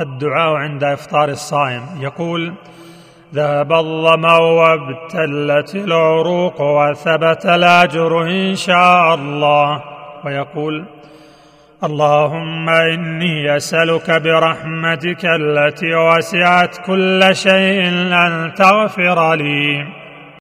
الدعاء عند إفطار الصائم. يقول ذهب الظما وابتلت العروق وثبت الأجر إن شاء الله. ويقول اللهم إني أسألك برحمتك التي وسعت كل شيء أن تغفر لي.